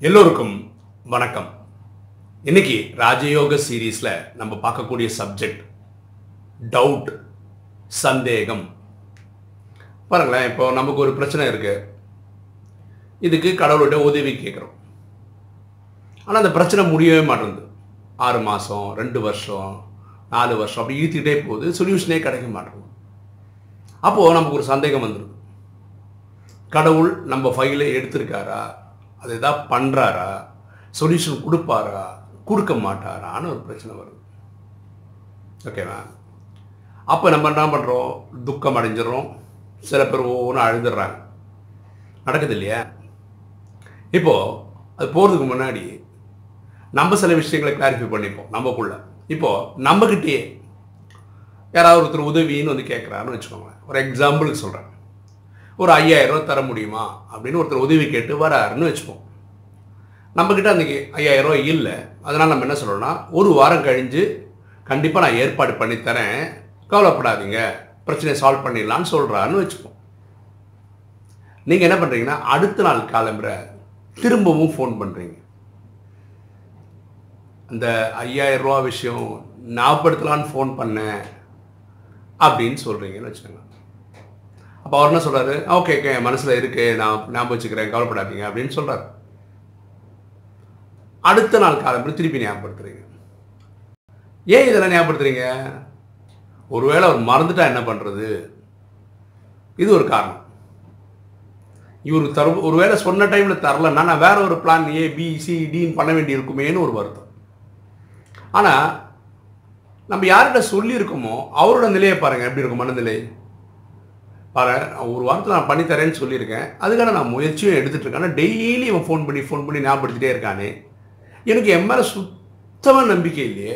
எல்லோருக்கும் வணக்கம். இன்னைக்கு ராஜயோக சீரீஸில் நம்ம பார்க்கக்கூடிய சப்ஜெக்ட் டவுட் சந்தேகம். பாருங்களேன் இப்போ நமக்கு ஒரு பிரச்சனை இருக்கு. இதுக்கு கடவுள்கிட்ட உதவி கேட்குறோம். ஆனால் அந்த பிரச்சனை முடியவே மாட்டேங்குது. ஆறு மாதம் ரெண்டு வருஷம் நாலு வருஷம் அப்படி இழுத்துக்கிட்டே போகுது. சொல்யூஷனே கிடைக்க மாட்டேங்குது. அப்போது நமக்கு ஒரு சந்தேகம் வந்துடுது கடவுள் நம்ம ஃபைலை எடுத்திருக்காரா? அது எதாவது பண்ணுறாரா சொல்யூஷன் கொடுப்பாரா? கொடுக்க மாட்டாரான்னு ஒரு பிரச்சனை வருது. ஓகேவா அப்போ நம்ம என்ன பண்ணுறோம் துக்கம் அடைஞ்சிடறோம். சில பேர் ஒவ்வொன்றும் அழுதுடுறாங்க நடக்குது இல்லையா? இப்போது அது போகிறதுக்கு முன்னாடி நம்ம சில விஷயங்களை கிளாரிஃபை பண்ணிப்போம் நம்மக்குள்ள இப்போது நம்மக்கிட்டேயே யாராவது ஒருத்தர் உதவின்னு வந்து கேட்குறாருன்னு வச்சுக்கோங்களேன். ஒரு எக்ஸாம்பிளுக்கு சொல்கிறேன் ஒரு ஐயாயிரம் ரூபா தர முடியுமா? அப்படின்னு ஒருத்தர் உதவி கேட்டு வராருன்னு வச்சுப்போம். நம்மக்கிட்ட அன்றைக்கி ஐயாயிரம் ரூபாய் இல்லை. அதனால் நம்ம என்ன சொல்கிறோன்னா ஒரு வாரம் கழிஞ்சு கண்டிப்பாக நான் ஏற்பாடு பண்ணி தரேன். கவலைப்படாதீங்க. பிரச்சனையை சால்வ் பண்ணிடலான்னு சொல்கிறாருன்னு வச்சுப்போம். நீங்கள் என்ன பண்ணுறீங்கன்னா அடுத்த நாள் காலம்புற திரும்பவும் ஃபோன் பண்ணுறீங்க அந்த ஐயாயிரம் ரூபா விஷயம் ஞாபகப்படுத்தலான்னு ஃபோன் பண்ணேன் அப்படின்னு சொல்கிறீங்கன்னு வச்சுக்கோங்க. அப்போ அவர் என்ன சொல்கிறாரு ஓகே ஓகே என் மனசில் இருக்கு. நான் ஞாபகம் வச்சுக்கிறேன் கவலைப்படாதீங்க. அப்படின்னு சொல்கிறார் அடுத்த நாள் காலம் திருப்பி ஞாபகப்படுத்துறீங்க. ஏன் இதெல்லாம் ஞாபகப்படுத்துறீங்க? ஒருவேளை அவர் மறந்துட்டா என்ன பண்ணுறது இது ஒரு காரணம். இவர் தரு ஒருவேளை சொன்ன டைமில் தரலன்னா நான் வேற ஒரு பிளான் ஏ பி சி டின்னு பண்ண வேண்டி இருக்குமேன்னு ஒரு வருத்தம். ஆனால் நம்ம யார்கிட்ட சொல்லியிருக்கோமோ அவரோட நிலையை பாருங்கள் எப்படி இருக்கும் மனநிலை? பாரு ஒரு வாரத்தில் நான் பண்ணித்தரேன்னு சொல்லியிருக்கேன். அதுக்கான நான் முயற்சியும் எடுத்துகிட்டு இருக்கேன் ஆனால் டெய்லி இவன் ஃபோன் பண்ணி ஃபோன் பண்ணி ஞாபகப்படுத்திட்டே இருக்கானே. எனக்கு என் மேலே சுத்தமாக நம்பிக்கை இல்லையே.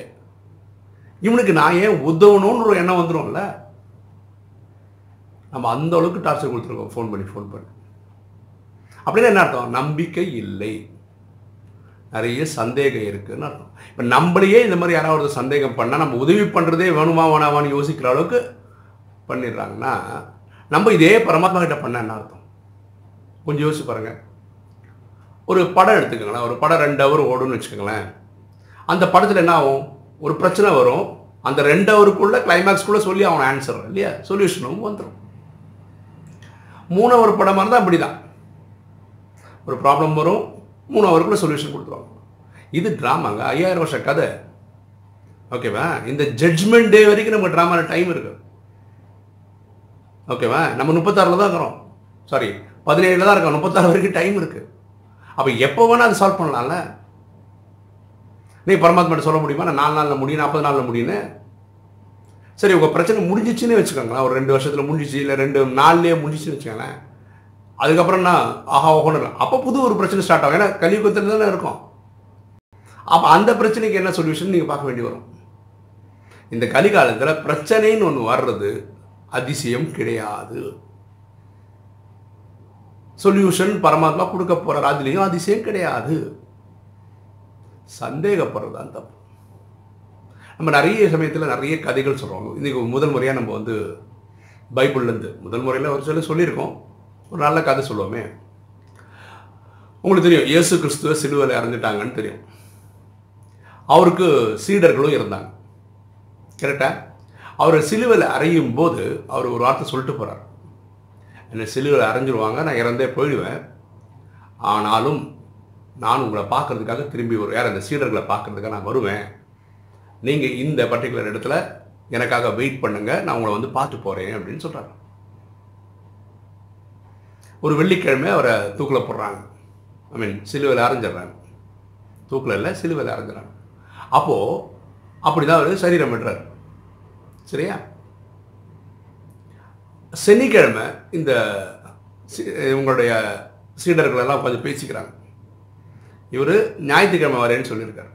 இவனுக்கு நான் ஏன் உதவணும்னு ஒரு எண்ணம் வந்துடும்ல நம்ம அந்த அளவுக்கு டார்ச்சர் கொடுத்துருக்கோம். ஃபோன் பண்ணி ஃபோன் பண்ணி. அப்படின்னா என்ன அர்த்தம்? நம்பிக்கை இல்லை. நிறைய சந்தேகம் இருக்குதுன்னு அர்த்தம். இப்போ நம்மளையே இந்த மாதிரி யாராவது சந்தேகம் பண்ணால் நம்ம உதவி பண்ணுறதே வேணுமா வேணாமான்னு யோசிக்கிற அளவுக்கு பண்ணிடுறாங்கன்னா நம்ம இதே பரமாத்மா கிட்ட பண்ண என்ன அர்த்தம்? கொஞ்சம் யோசிச்சு பாருங்க. ஒரு படம் எடுத்துக்கோங்களேன். ஒரு படம் ரெண்டு ஹவர் ஓடும்னு வச்சுக்கோங்களேன். அந்த படத்தில் என்ன ஆகும்? ஒரு பிரச்சனை வரும். அந்த ரெண்டு ஹவருக்குள்ள கிளைமேக்ஸ்க்குள்ளே சொல்லி அவன் ஆன்சர் இல்லையா? சொல்யூஷனும் வந்துடும் மூணு ஹவர் படமாக இருந்தால் அப்படி தான் ஒரு ப்ராப்ளம் வரும். மூணு ஹவருக்குள்ளே சொல்யூஷன் கொடுத்துருவாங்க. இது ட்ராமாங்க ஐயாயிரம் வருஷம் கதை. ஓகேவா இந்த ஜட்ஜ்மெண்ட் டே வரைக்கும் நமக்கு ட்ராமாவில் டைம் இருக்குது ஓகேவா? நம்ம முப்பத்தாறில் தான் இருக்கிறோம். சாரி பதினேழில் தான் இருக்கோம். முப்பத்தாறு வரைக்கும் டைம் இருக்குது அப்போ எப்போ வேணால் அது சால்வ் பண்ணலாம்ல? நீ பரமாத்மாட்ட சொல்ல முடியுமா? நான் நாலு நாளில் முடியும் நாற்பது நாளில் முடியும்னு? சரி உங்கள் பிரச்சனை முடிஞ்சிச்சுன்னு வச்சுக்கோங்களேன். ஒரு ரெண்டு வருஷத்தில் முடிஞ்சிச்சு இல்லை ரெண்டு நாள்லேயே முடிஞ்சிச்சுன்னு வச்சுக்கோங்களேன். அதுக்கப்புறம் நான் ஆஹா ஓகோன்னு அப்போ புது ஒரு பிரச்சனை ஸ்டார்ட் ஆகும். ஏன்னா கலியுகத்தில் தானே இருக்கும். அப்போ அந்த பிரச்சனைக்கு என்ன சொல்யூஷன் நீங்கள் பார்க்க வேண்டி வரும். இந்த கலிகாலத்தில் பிரச்சனைன்னு ஒன்று வர்றது அதிசயம் கிடையாது. சொல்யூஷன் பரமாத்மா கொடுக்க போகிற அதுலேயும் அதிசயம் கிடையாது. சந்தேகப்படுறது தான் தப்பு. நம்ம நிறைய சமயத்தில் நிறைய கதைகள் சொல்கிறோம் இன்றைக்கி முதல் முறையாக நம்ம வந்து பைபிள்லேருந்து முதல் முறையில் ஒரு சில சொல்லியிருக்கோம். ஒரு நல்ல கதை சொல்லுவோமே. உங்களுக்கு தெரியும் இயேசு கிறிஸ்துவ சிலுவையில் இறந்துட்டாங்கன்னு தெரியும். அவருக்கு சீடர்களும் இருந்தாங்க. கரெக்டாக அவர் சிலுவையில் அறையும் போது அவர் ஒரு வார்த்தை சொல்லிட்டு போகிறார் என்னை சிலுவையில் அரைஞ்சிருவாங்க நான் இறந்தே போயிடுவேன். ஆனாலும் நான் உங்களை பார்க்குறதுக்காக திரும்பி ஒரு யார் அந்த சீடர்களை பார்க்கறதுக்காக நான் வருவேன். நீங்கள் இந்த பர்டிகுலர் இடத்துல எனக்காக வெயிட் பண்ணுங்கள் நான் உங்களை வந்து பார்த்து போகிறேன் அப்படின்னு சொல்கிறாங்க ஒரு வெள்ளிக்கிழமை அவரை தூக்கில் போடுறாங்க. ஐ மீன் சிலுவையில் அரைஞ்சிடுறாங்க தூக்கில் இல்லை சிலுவையில் அரைஞ்சிடறாங்க அப்போது அப்படி தான் அவர் சரீரம் விடுறாரு சரியா? சனிக்கிழமை இந்த இவங்களுடைய சீடர்கள் எல்லாம் கொஞ்சம் பேசிக்கிறாங்க. இவர் ஞாயிற்றுக்கிழமை வரேன்னு சொல்லியிருக்காரு.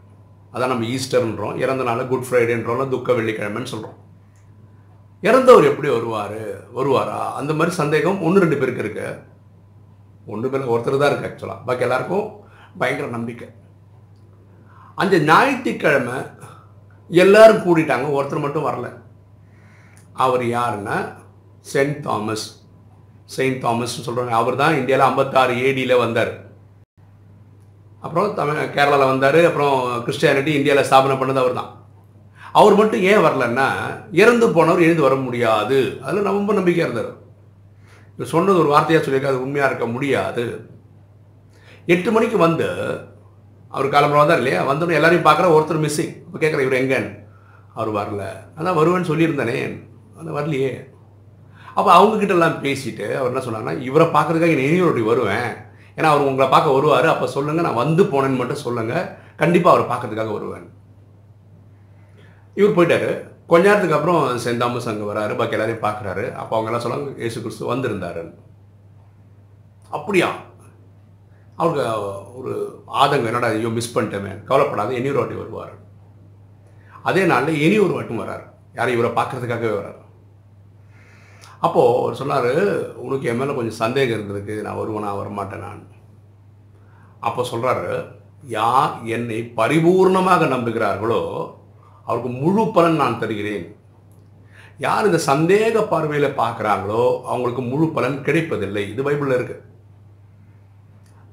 அதான் நம்ம ஈஸ்டர்ன்றோம் இறந்த நாள் குட் ஃப்ரைடேன்றோம் துக்க வெள்ளிக்கிழமைன்னு சொல்கிறோம் இறந்தவர் எப்படி வருவார் வருவாரா? அந்த மாதிரி சந்தேகம் ஒன்று ரெண்டு பேருக்கு இருக்கு. ஒன்று பேர் ஒருத்தர் தான் இருக்குது ஆக்சுவலாக பாக்கி எல்லாருக்கும் பயங்கர நம்பிக்கை. அந்த ஞாயிற்றுக்கிழமை எல்லாரும் கூடிட்டாங்க ஒருத்தர் மட்டும் வரல. அவர் யாருன்னா? சென்ட் தாமஸ் செயின்ட் தாமஸ் சொல்கிறாங்க அவர் தான் இந்தியாவில் ஐம்பத்தாறு ஏடியில் வந்தார். அப்புறம் தமிழ் கேரளாவில் வந்தார். அப்புறம் கிறிஸ்டியானிட்டி இந்தியாவில் ஸ்தாபனம் பண்ணது அவர் தான். அவர் மட்டும் ஏன் வரலன்னா இறந்து போனவர் எழுந்து வர முடியாது. அதில் ரொம்ப நம்பிக்கையாக இருந்தார். இவர் சொன்னது ஒரு வார்த்தையாக சொல்லியிருக்காரு. அது உண்மையாக இருக்க முடியாது. எட்டு மணிக்கு வந்து அவர் காலம்பரம் வந்தார் இல்லையா? வந்தோடனே எல்லாரையும் பார்க்குற ஒருத்தர் மிஸ்ஸிங் இப்போ கேட்குற இவர் எங்கன்னு? அவர் வரல. அதான் வருவேன்னு சொல்லியிருந்தானே அது வரலையே. அப்போ அவங்கக்கிட்ட எல்லாம் பேசிட்டு அவர் என்ன சொன்னாங்கன்னா இவரை பார்க்கறதுக்காக நான் இனியோடி வருவேன். ஏன்னா அவர் உங்களை பார்க்க வருவார். அப்போ சொல்லுங்கள் நான் வந்து போனேன்னு மட்டும் சொல்லுங்கள் கண்டிப்பாக அவரை பார்க்கறதுக்காக வருவேன். இவர் போயிட்டாரு. கொஞ்ச நேரத்துக்கு அப்புறம் செந்தாமஸ் அங்கே வராரு. பாக்கி எல்லாரையும் பார்க்குறாரு. அப்போ அவங்க எல்லாம் சொல்லுவாங்க இயேசு கிறிஸ்து வந்திருந்தாரு. அப்படியா? அவருக்கு ஒரு ஆதங்கம் என்னடா ஐயோ மிஸ் பண்ணிட்டேமே. கவலைப்படாத இனி ஒரு வாட்டி வருவார். அதே நாளில் இனி ஒரு வாட்டும் வராரு. யாரும் இவரை பார்க்கறதுக்காகவே வர்றாரு அப்போது அவர் சொன்னார் உனக்கு என் மேலே கொஞ்சம் சந்தேகம் இருந்திருக்கு. நான் வருவேனா? வரமாட்டேன் நான். அப்போ சொல்கிறாரு யார் என்னை பரிபூர்ணமாக நம்புகிறார்களோ அவருக்கு முழு பலன் நான் தருகிறேன். யார் இந்த சந்தேக பார்வையில் பார்க்குறாங்களோ அவங்களுக்கு முழு பலன் கிடைப்பதில்லை. இது பைபிளில் இருக்குது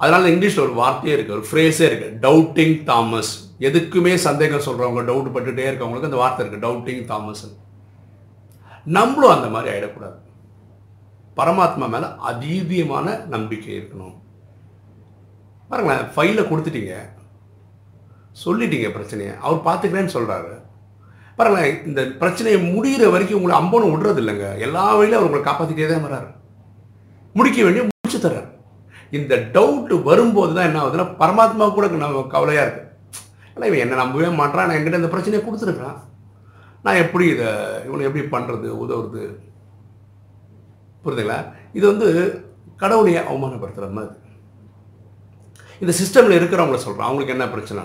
அதனால இங்கிலீஷில் ஒரு வார்த்தையே இருக்கு ஒரு ஃப்ரேஸே இருக்கு. டவுட்டிங் தாமஸ் எதுக்குமே சந்தேகம் சொல்றவங்க டவுட் பட்டுட்டே இருக்கவங்களுக்கு அந்த வார்த்தை இருக்கு டவுட்டிங் தாமஸ் நம்மளும் அந்த மாதிரி ஆயிடக்கூடாது. பரமாத்மா மேல அதீதியமான நம்பிக்கை இருக்கணும். பாருங்களேன் ஃபைலை கொடுத்துட்டீங்க. சொல்லிட்டீங்க பிரச்சனையை. அவர் பார்த்துக்கிறேன்னு சொல்றாரு. பாருங்களேன் இந்த பிரச்சனையை முடிகிற வரைக்கும் உங்களை அம்பனும் விடுறது இல்லைங்க எல்லா வழியிலும் அவர் உங்களை காப்பாற்றிக்கிட்டே தான் வர்றாரு. முடிக்க வேண்டிய முடிச்சு தர்றாரு. இந்த டவுட்டு வரும்போது தான் என்ன ஆகுதுன்னா பரமாத்மா கூட நம்ம கவலையாக இருக்குது ஆனால் இவன் என்ன நம்பவே மாட்டான் நான் என்கிட்ட இந்த பிரச்சனையை கொடுத்துருக்கான் நான் எப்படி இதை இவனை எப்படி பண்ணுறது உதவுறது? புரியுதுங்களா? இது வந்து கடவுளையை அவமானப்படுத்துகிற மாதிரி. இந்த சிஸ்டமில் இருக்கிறவங்கள சொல்கிறான் அவங்களுக்கு என்ன பிரச்சனை?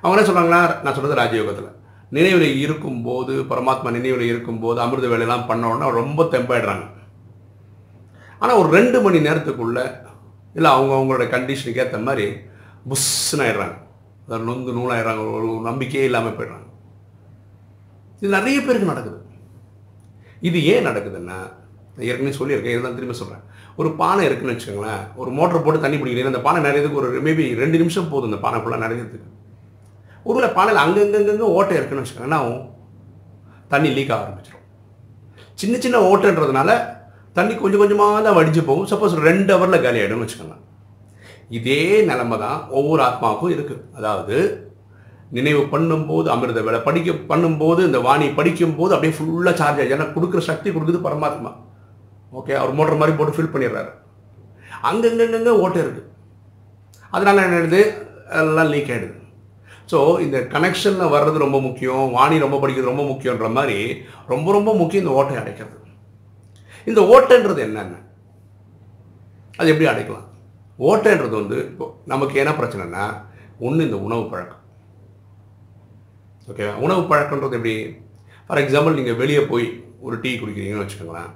அவங்க என்ன சொல்கிறாங்களா நான் சொல்கிறது ராஜயோகத்தில். நினைவில் இருக்கும்போது பரமாத்மா நினைவில் இருக்கும்போது அமிர்த வேலையெல்லாம் பண்ணோன்னா ரொம்ப தெம்பாயிடுறாங்க. ஆனால் ஒரு ரெண்டு மணி நேரத்துக்குள்ளே இல்லை அவங்க அவங்களோட கண்டிஷனுக்கு ஏற்ற மாதிரி புஷ்ஷுன்னு ஆயிடுறாங்க. அதாவது நொந்து நூலாயிடுறாங்க ஒரு நம்பிக்கையே இல்லாமல் போயிடுறாங்க. இது நிறைய பேருக்கு நடக்குது. இது ஏன் நடக்குதுன்னா ஏற்கனவே சொல்லியிருக்கேன் இதுதான் திரும்ப சொல்கிறேன் ஒரு பானை இருக்குன்னு வச்சுக்கோங்களேன் ஒரு மோட்டர் போட்டு தண்ணி பிடிக்கிறீங்க அந்த பானை நிறையதுக்கு ஒரு மேபி ரெண்டு நிமிஷம் போதும் இந்த பானை ஃபுல்லாக நிறையதுக்கு ஒருவேளை பானையில் அங்கங்கங்கங்க ஓட்டை இருக்குன்னு வச்சுக்கோங்கன்னா தண்ணி லீக் ஆக ஆரம்பிச்சிடும் சின்ன சின்ன ஓட்டைன்றதுனால தண்ணி கொஞ்சம் கொஞ்சமாக தான் வடிஞ்சு போகும். சப்போஸ் ரெண்டு ஹவரில் காலி ஆகிடும்னு வச்சுக்கோங்க. இதே நிலமை தான் ஒவ்வொரு ஆத்மாவுக்கும் இருக்குது அதாவது நினைவு பண்ணும்போது அமிர்த வேலை படிக்க பண்ணும்போது இந்த வாணி படிக்கும்போது அப்படியே ஃபுல்லாக சார்ஜ் ஆகி ஏன்னா கொடுக்குற சக்தி கொடுக்குது பரமாத்மா. ஓகே அவர் மோட்டர் மாதிரி போட்டு ஃபில் பண்ணிடுறாரு. அங்கங்கங்க ஓட்டை இருக்குது அதனால் என்ன ஆயிடுது? எல்லாம் லீக் ஆகிடுது ஸோ இந்த கனெக்ஷனில் வர்றது ரொம்ப முக்கியம். வாணி ரொம்ப படிக்கிறது ரொம்ப முக்கியன்ற மாதிரி ரொம்ப ரொம்ப முக்கியம் இந்த ஓட்டை அடைக்கிறது. இந்த ஓட்டைன்றது என்னென்ன? அது எப்படி அடைக்கலாம்? ஓட்டைன்றது வந்து இப்போது நமக்கு என்ன பிரச்சனைனா ஒன்று இந்த உணவு பழக்கம். ஓகே உணவு பழக்கன்றது எப்படி? ஃபார் எக்ஸாம்பிள் நீங்கள் வெளியே போய் ஒரு டீ குடிக்கிறீங்கன்னு வச்சுக்கோங்களேன்.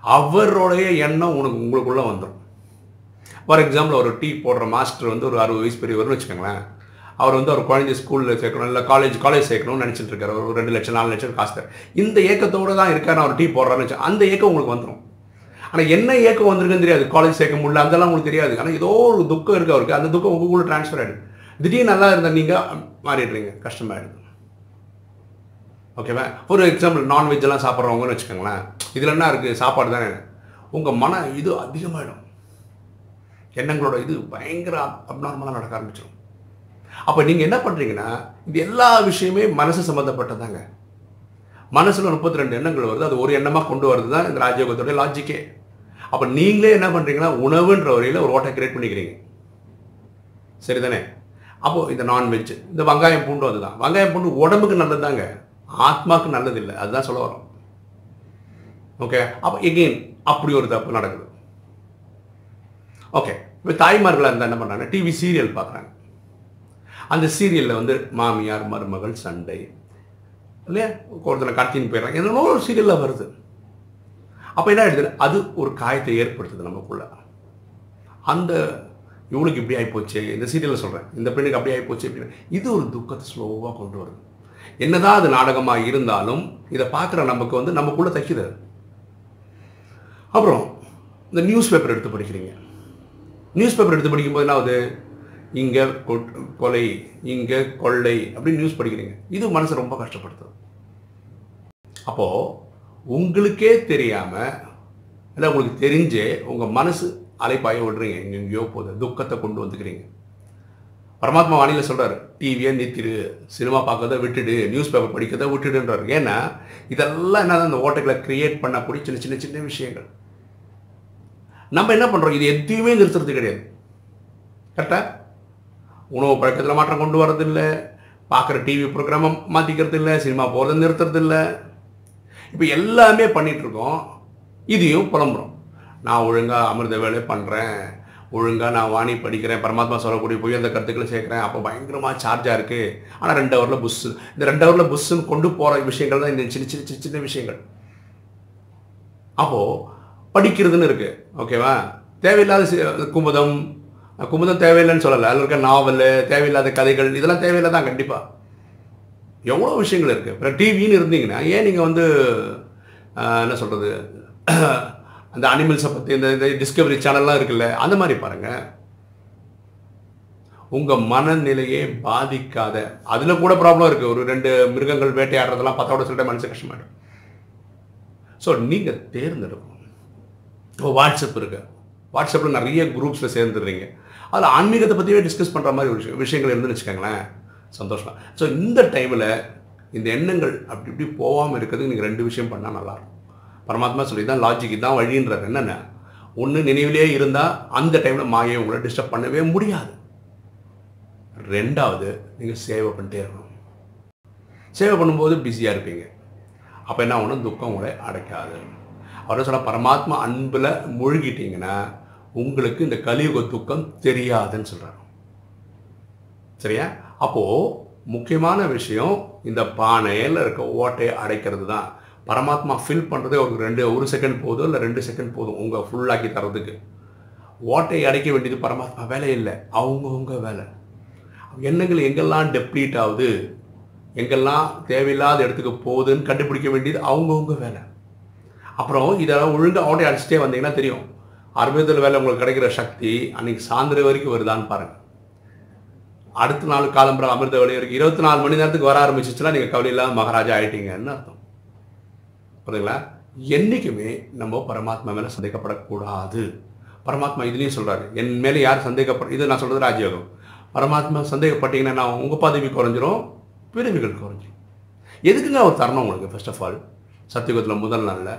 அவருடைய எண்ணம் உனக்கு உங்களுக்குள்ளே வந்துடும் ஃபார் எக்ஸாம்பிள் ஒரு டீ போடுற மாஸ்டர் வந்து ஒரு அறுபது வயசு பெரியவர்னு வச்சுக்கோங்களேன். அவர் வந்து அவர் குழந்தை ஸ்கூலில் சேர்க்கணும் இல்லை காலேஜ் காலேஜ் சேர்க்கணும்னு நினச்சிட்டு இருக்காரு. ஒரு ரெண்டு லட்சம் நாலு லட்சம் காசு தர. இந்த ஏக்கத்தோடு தான் இருக்காரு அவர் டீ போடுறாருன்னு அந்த ஏக்கம் உங்களுக்கு வந்துடும் ஆனால் என்ன ஏக்கம் வந்திருக்குன்னு தெரியாது. காலேஜ் சேர்க்க முடியல அதெல்லாம் உங்களுக்கு தெரியாது. ஆனால் ஏதோ ஒரு துக்கம் இருக்குது அவருக்கு. அந்த துக்கம் உங்களுக்குள்ள ட்ரான்ஸ்ஃபர் ஆகிடும் திடீர்னு நல்லா இருந்தால் நீங்கள் மாறிடுறீங்க. கஷ்டமாயிடுது ஓகேவா ஒரு எக்ஸாம்பிள் நான்வெஜ்லாம் சாப்பிட்றவங்கன்னு வச்சுக்கோங்களேன். இதில் என்ன இருக்குது சாப்பாடு தானே. உங்கள் மன இது அதிகமாகிடும் எண்ணங்களோட இது பயங்கர அப்நார்மலாக நடக்க ஆரம்பிச்சிடும் அப்போ நீங்கள் என்ன பண்ணுறீங்கன்னா இது எல்லா விஷயமே மனசு சம்மந்தப்பட்டதாங்க மனசில் முப்பத்தி ரெண்டு எண்ணங்கள் வருது அது ஒரு எண்ணமாக கொண்டு வரது தான் இந்த ராஜயோகத்துடைய லாஜிக்கே அப்போ நீங்களே என்ன பண்ணுறீங்கன்னா உணவுன்ற வரையில் ஒரு ஓட்டை கிரியேட் பண்ணிக்கிறீங்க. சரிதானே? அப்போது இந்த நான்வெஜ் இந்த வெங்காயம் பூண்டு அதுதான் வெங்காயம் பூண்டு உடம்புக்கு நல்லது தாங்க ஆத்மாவுக்கு நல்லது இல்லை அதுதான் சொல்ல வரோம் ஓகே அப்போ எகெயின் அப்படி ஒரு தப்பு நடக்குது. ஓகே இப்போ தாய்மார்களாக இருந்தால் என்ன பண்ணுறாங்க டிவி சீரியல் பார்க்குறாங்க அந்த சீரியலில் வந்து மாமியார் மருமகள் சண்டை இல்லையா? ஒருத்தனை கடத்தின்னு போயிடுறாங்க. என்னென்னோ ஒரு சீரியலில் வருது. அப்போ என்ன ஆயிடுது? அது ஒரு காயத்தை ஏற்படுத்துது நமக்குள்ள. அந்த இவனுக்கு இப்படி ஆகிப்போச்சு இந்த சீரியலில் சொல்கிறேன் இந்த பெண்ணுக்கு அப்படி ஆகிப்போச்சு அப்படின்னு. இது ஒரு துக்கத்தை ஸ்லோவாக கொண்டு வருது. என்னதான் அது நாடகமாக இருந்தாலும் இதை பார்க்குற நமக்கு வந்து நமக்குள்ளே தைக்குது அப்புறம் இந்த நியூஸ் பேப்பர் எடுத்து படிக்கிறீங்க. நியூஸ் பேப்பர் எடுத்து படிக்கும்போது என்ன ஆகுது? இங்கே கொலை இங்கே கொள்ளை அப்படின்னு நியூஸ் படிக்கிறீங்க. இது மனசை ரொம்ப கஷ்டப்படுத்துது அப்போது உங்களுக்கே தெரியாமல் இல்லை உங்களுக்கு தெரிஞ்சே உங்கள் மனசு அலைப்பாய விடுறீங்க. எங்கெங்கேயோ போதும் துக்கத்தை கொண்டு வந்துக்கிறீங்க. பரமாத்மா வாணியில் சொல்கிறார் டிவியை நிறுத்திடு சினிமா பார்க்கறத விட்டுடு நியூஸ் பேப்பர் படிக்கிறத விட்டுடுன்றார். ஏன்னா இதெல்லாம் என்ன அந்த ஓட்டைகளை கிரியேட் பண்ணக்கூடிய சின்ன சின்ன சின்ன விஷயங்கள். நம்ம என்ன பண்ணுறோம் இது எதையுமே நிறுத்துறது கிடையாது. கரெக்டாக உணவு பழக்கத்தில் மாற்றம் கொண்டு வரதில்லை. பார்க்குற டிவி ப்ரோக்ராமை மாற்றிக்கிறது இல்லை சினிமா போகிறத நிறுத்துறது இல்லை இப்போ எல்லாமே பண்ணிகிட்ருக்கோம் இதையும் புலம்புறோம். நான் ஒழுங்காக அமிர்த வேலை பண்ணுறேன் ஒழுங்காக நான் வாணி படிக்கிறேன். பரமாத்மா சொல்லக்கூடிய போய் அந்த கருத்துக்களை சேர்க்குறேன். அப்போ பயங்கரமாக சார்ஜாக இருக்குது ஆனால் ரெண்டு ஹவரில் புஸ்ஸு இந்த ரெண்டு ஹவரில் புஸ்ஸுன்னு கொண்டு போகிற விஷயங்கள் தான் இந்த சின்ன சின்ன சின்ன சின்ன விஷயங்கள். அப்போது படிக்கிறதுன்னு இருக்குது ஓகேவா தேவையில்லாத குமுதம் குமுதம் தேவையில்லைன்னு சொல்லலை. அதில் இருக்க நாவல் தேவையில்லாத கதைகள் இதெல்லாம் தேவையில்லை தான் கண்டிப்பாக எவ்வளோ விஷயங்கள் இருக்குது அப்புறம் டிவின்னு இருந்தீங்கன்னா ஏன் நீங்கள் வந்து என்ன சொல்கிறது அந்த அனிமல்ஸை பற்றி இந்த இந்த டிஸ்கவரி சேனல்லாம் இருக்குல்ல அந்த மாதிரி பாருங்கள் உங்கள் மனநிலையே பாதிக்காத அதில் கூட ப்ராப்ளம் இருக்குது ஒரு ரெண்டு மிருகங்கள் வேட்டையாடுறதெல்லாம் பத்தோட சொல்லிட்டு மனசு கஷ்டமாயிடும். ஸோ நீங்கள் தேர்ந்தெடுக்கணும். இப்போ வாட்ஸ்அப் இருக்குது வாட்ஸ்அப்பில் நிறைய குரூப்ஸில் சேர்ந்துடுறீங்க. அதில் ஆன்மீகத்தை பற்றியே டிஸ்கஸ் பண்ணுற மாதிரி விஷயம் விஷயங்கள் இருந்துன்னு வச்சுக்கோங்களேன். சந்தோஷம். ஸோ இந்த டைமில் இந்த எண்ணங்கள் அப்படி இப்படி போகாமல் இருக்கிறதுக்கு நீங்கள் ரெண்டு விஷயம் பண்ணால் நல்லாயிருக்கும். பரமாத்மா சொல்லி தான் லாஜிக் தான் வழின்றது. என்னென்ன? ஒன்று நினைவிலே இருந்தால் அந்த டைமில் மாயை உங்களை டிஸ்டர்ப் பண்ணவே முடியாது. ரெண்டாவது நீங்கள் சேவை பண்ணிட்டே இருக்கணும். சேவை பண்ணும்போது பிஸியாக இருப்பீங்க. அப்போ என்ன ஒன்று துக்கம் உங்களை அடைக்காது. அவரை சொல்ல பரமாத்மா அன்பில் மூழ்கிட்டீங்கன்னா உங்களுக்கு இந்த கலியுக துக்கம் தெரியாதுன்னு சொல்கிறார் சரியா? அப்போது முக்கியமான விஷயம் இந்த பானையில் இருக்க ஓட்டையை அடைக்கிறது தான். பரமாத்மா ஃபில் பண்ணுறதே ஒரு ரெண்டு ஒரு செகண்ட் போதும் இல்லை ரெண்டு செகண்ட் போதும் உங்கள் ஃபுல்லாக்கி தரதுக்கு ஓட்டையை அடைக்க வேண்டியது பரமாத்மா வேலை இல்லை. அவங்கவுங்க வேலை. எண்ணங்கள் எங்கெல்லாம் டெப்ளீட் ஆகுது எங்கெல்லாம் தேவையில்லாத இடத்துக்கு போகுதுன்னு கண்டுபிடிக்க வேண்டியது அவங்கவுங்க வேலை. அப்புறம் இதெல்லாம் ஒழுங்காக ஓட்டை அடிச்சுட்டே வந்தீங்கன்னா தெரியும். அறுபதில் வேலை உங்களுக்கு கிடைக்கிற சக்தி அன்னைக்கு சாயந்தரம் வரைக்கும் வருதான்னு பாருங்கள் அடுத்த நாள் காலம்பரம் அமிர்த வழி வரைக்கும் இருபத்தி நாலு மணி நேரத்துக்கு வர ஆரம்பிச்சிச்சுன்னா நீங்கள் கவலை இல்லாமல் மகாராஜா ஆயிட்டீங்கன்னு அர்த்தம். புரியுதுங்களா? என்றைக்குமே நம்ம பரமாத்மா மேலே சந்தேகப்படக்கூடாது. பரமாத்மா இதுலேயும் சொல்கிறாரு என் மேலே யார் சந்தேகப்பட இது நான் சொல்கிறது ராஜயோகம். பரமாத்மா சந்தேகப்பட்டீங்கன்னா நான் உங்கள் பதவி குறைஞ்சிரும் பிறவிகள் குறைஞ்சிரும். எதுக்குங்க அவர் தரணும் உங்களுக்கு ஃபர்ஸ்ட் ஆஃப் ஆல் சத்தியுகத்தில் முதல் நாளில்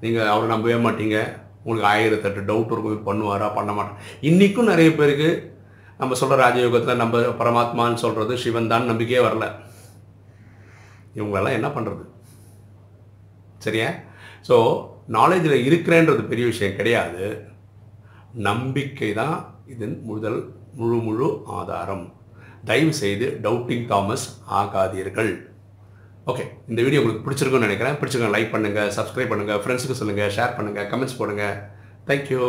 நீங்கள் அவரை நம்பவே மாட்டீங்க. உங்களுக்கு ஆயிரத்தெட்டு டவுட் இருக்கும் பண்ணுவாரா? பண்ண மாட்டேன் இன்றைக்கும் நிறைய பேருக்கு நம்ம சொல்கிற ராஜயோகத்தில் நம்ம பரமாத்மான்னு சொல்கிறது சிவன் தான் நம்பிக்கையே வரல. இவங்களெல்லாம் என்ன பண்ணுறது சரியா? ஸோ நாலேஜில் இருக்கிறேன்றது பெரிய விஷயம் கிடையாது. நம்பிக்கை தான் இதன் முதல் முழு முழு ஆதாரம். தயவு செய்து டவுட்டிங் தாமஸ் ஆகாதீர்கள். ஓகே இந்த வீடியோ உங்களுக்கு பிடிச்சிருக்குன்னு நினைக்கிறேன். பிடிச்சிருக்கோம் லைக் பண்ணுங்கள் சப்ஸ்கிரைப் பண்ணுங்கள் ஃப்ரெண்ட்ஸுக்கு சொல்லுங்கள் ஷேர் பண்ணுங்கள் கமெண்ட்ஸ் போடுங்க. தேங்க்யூ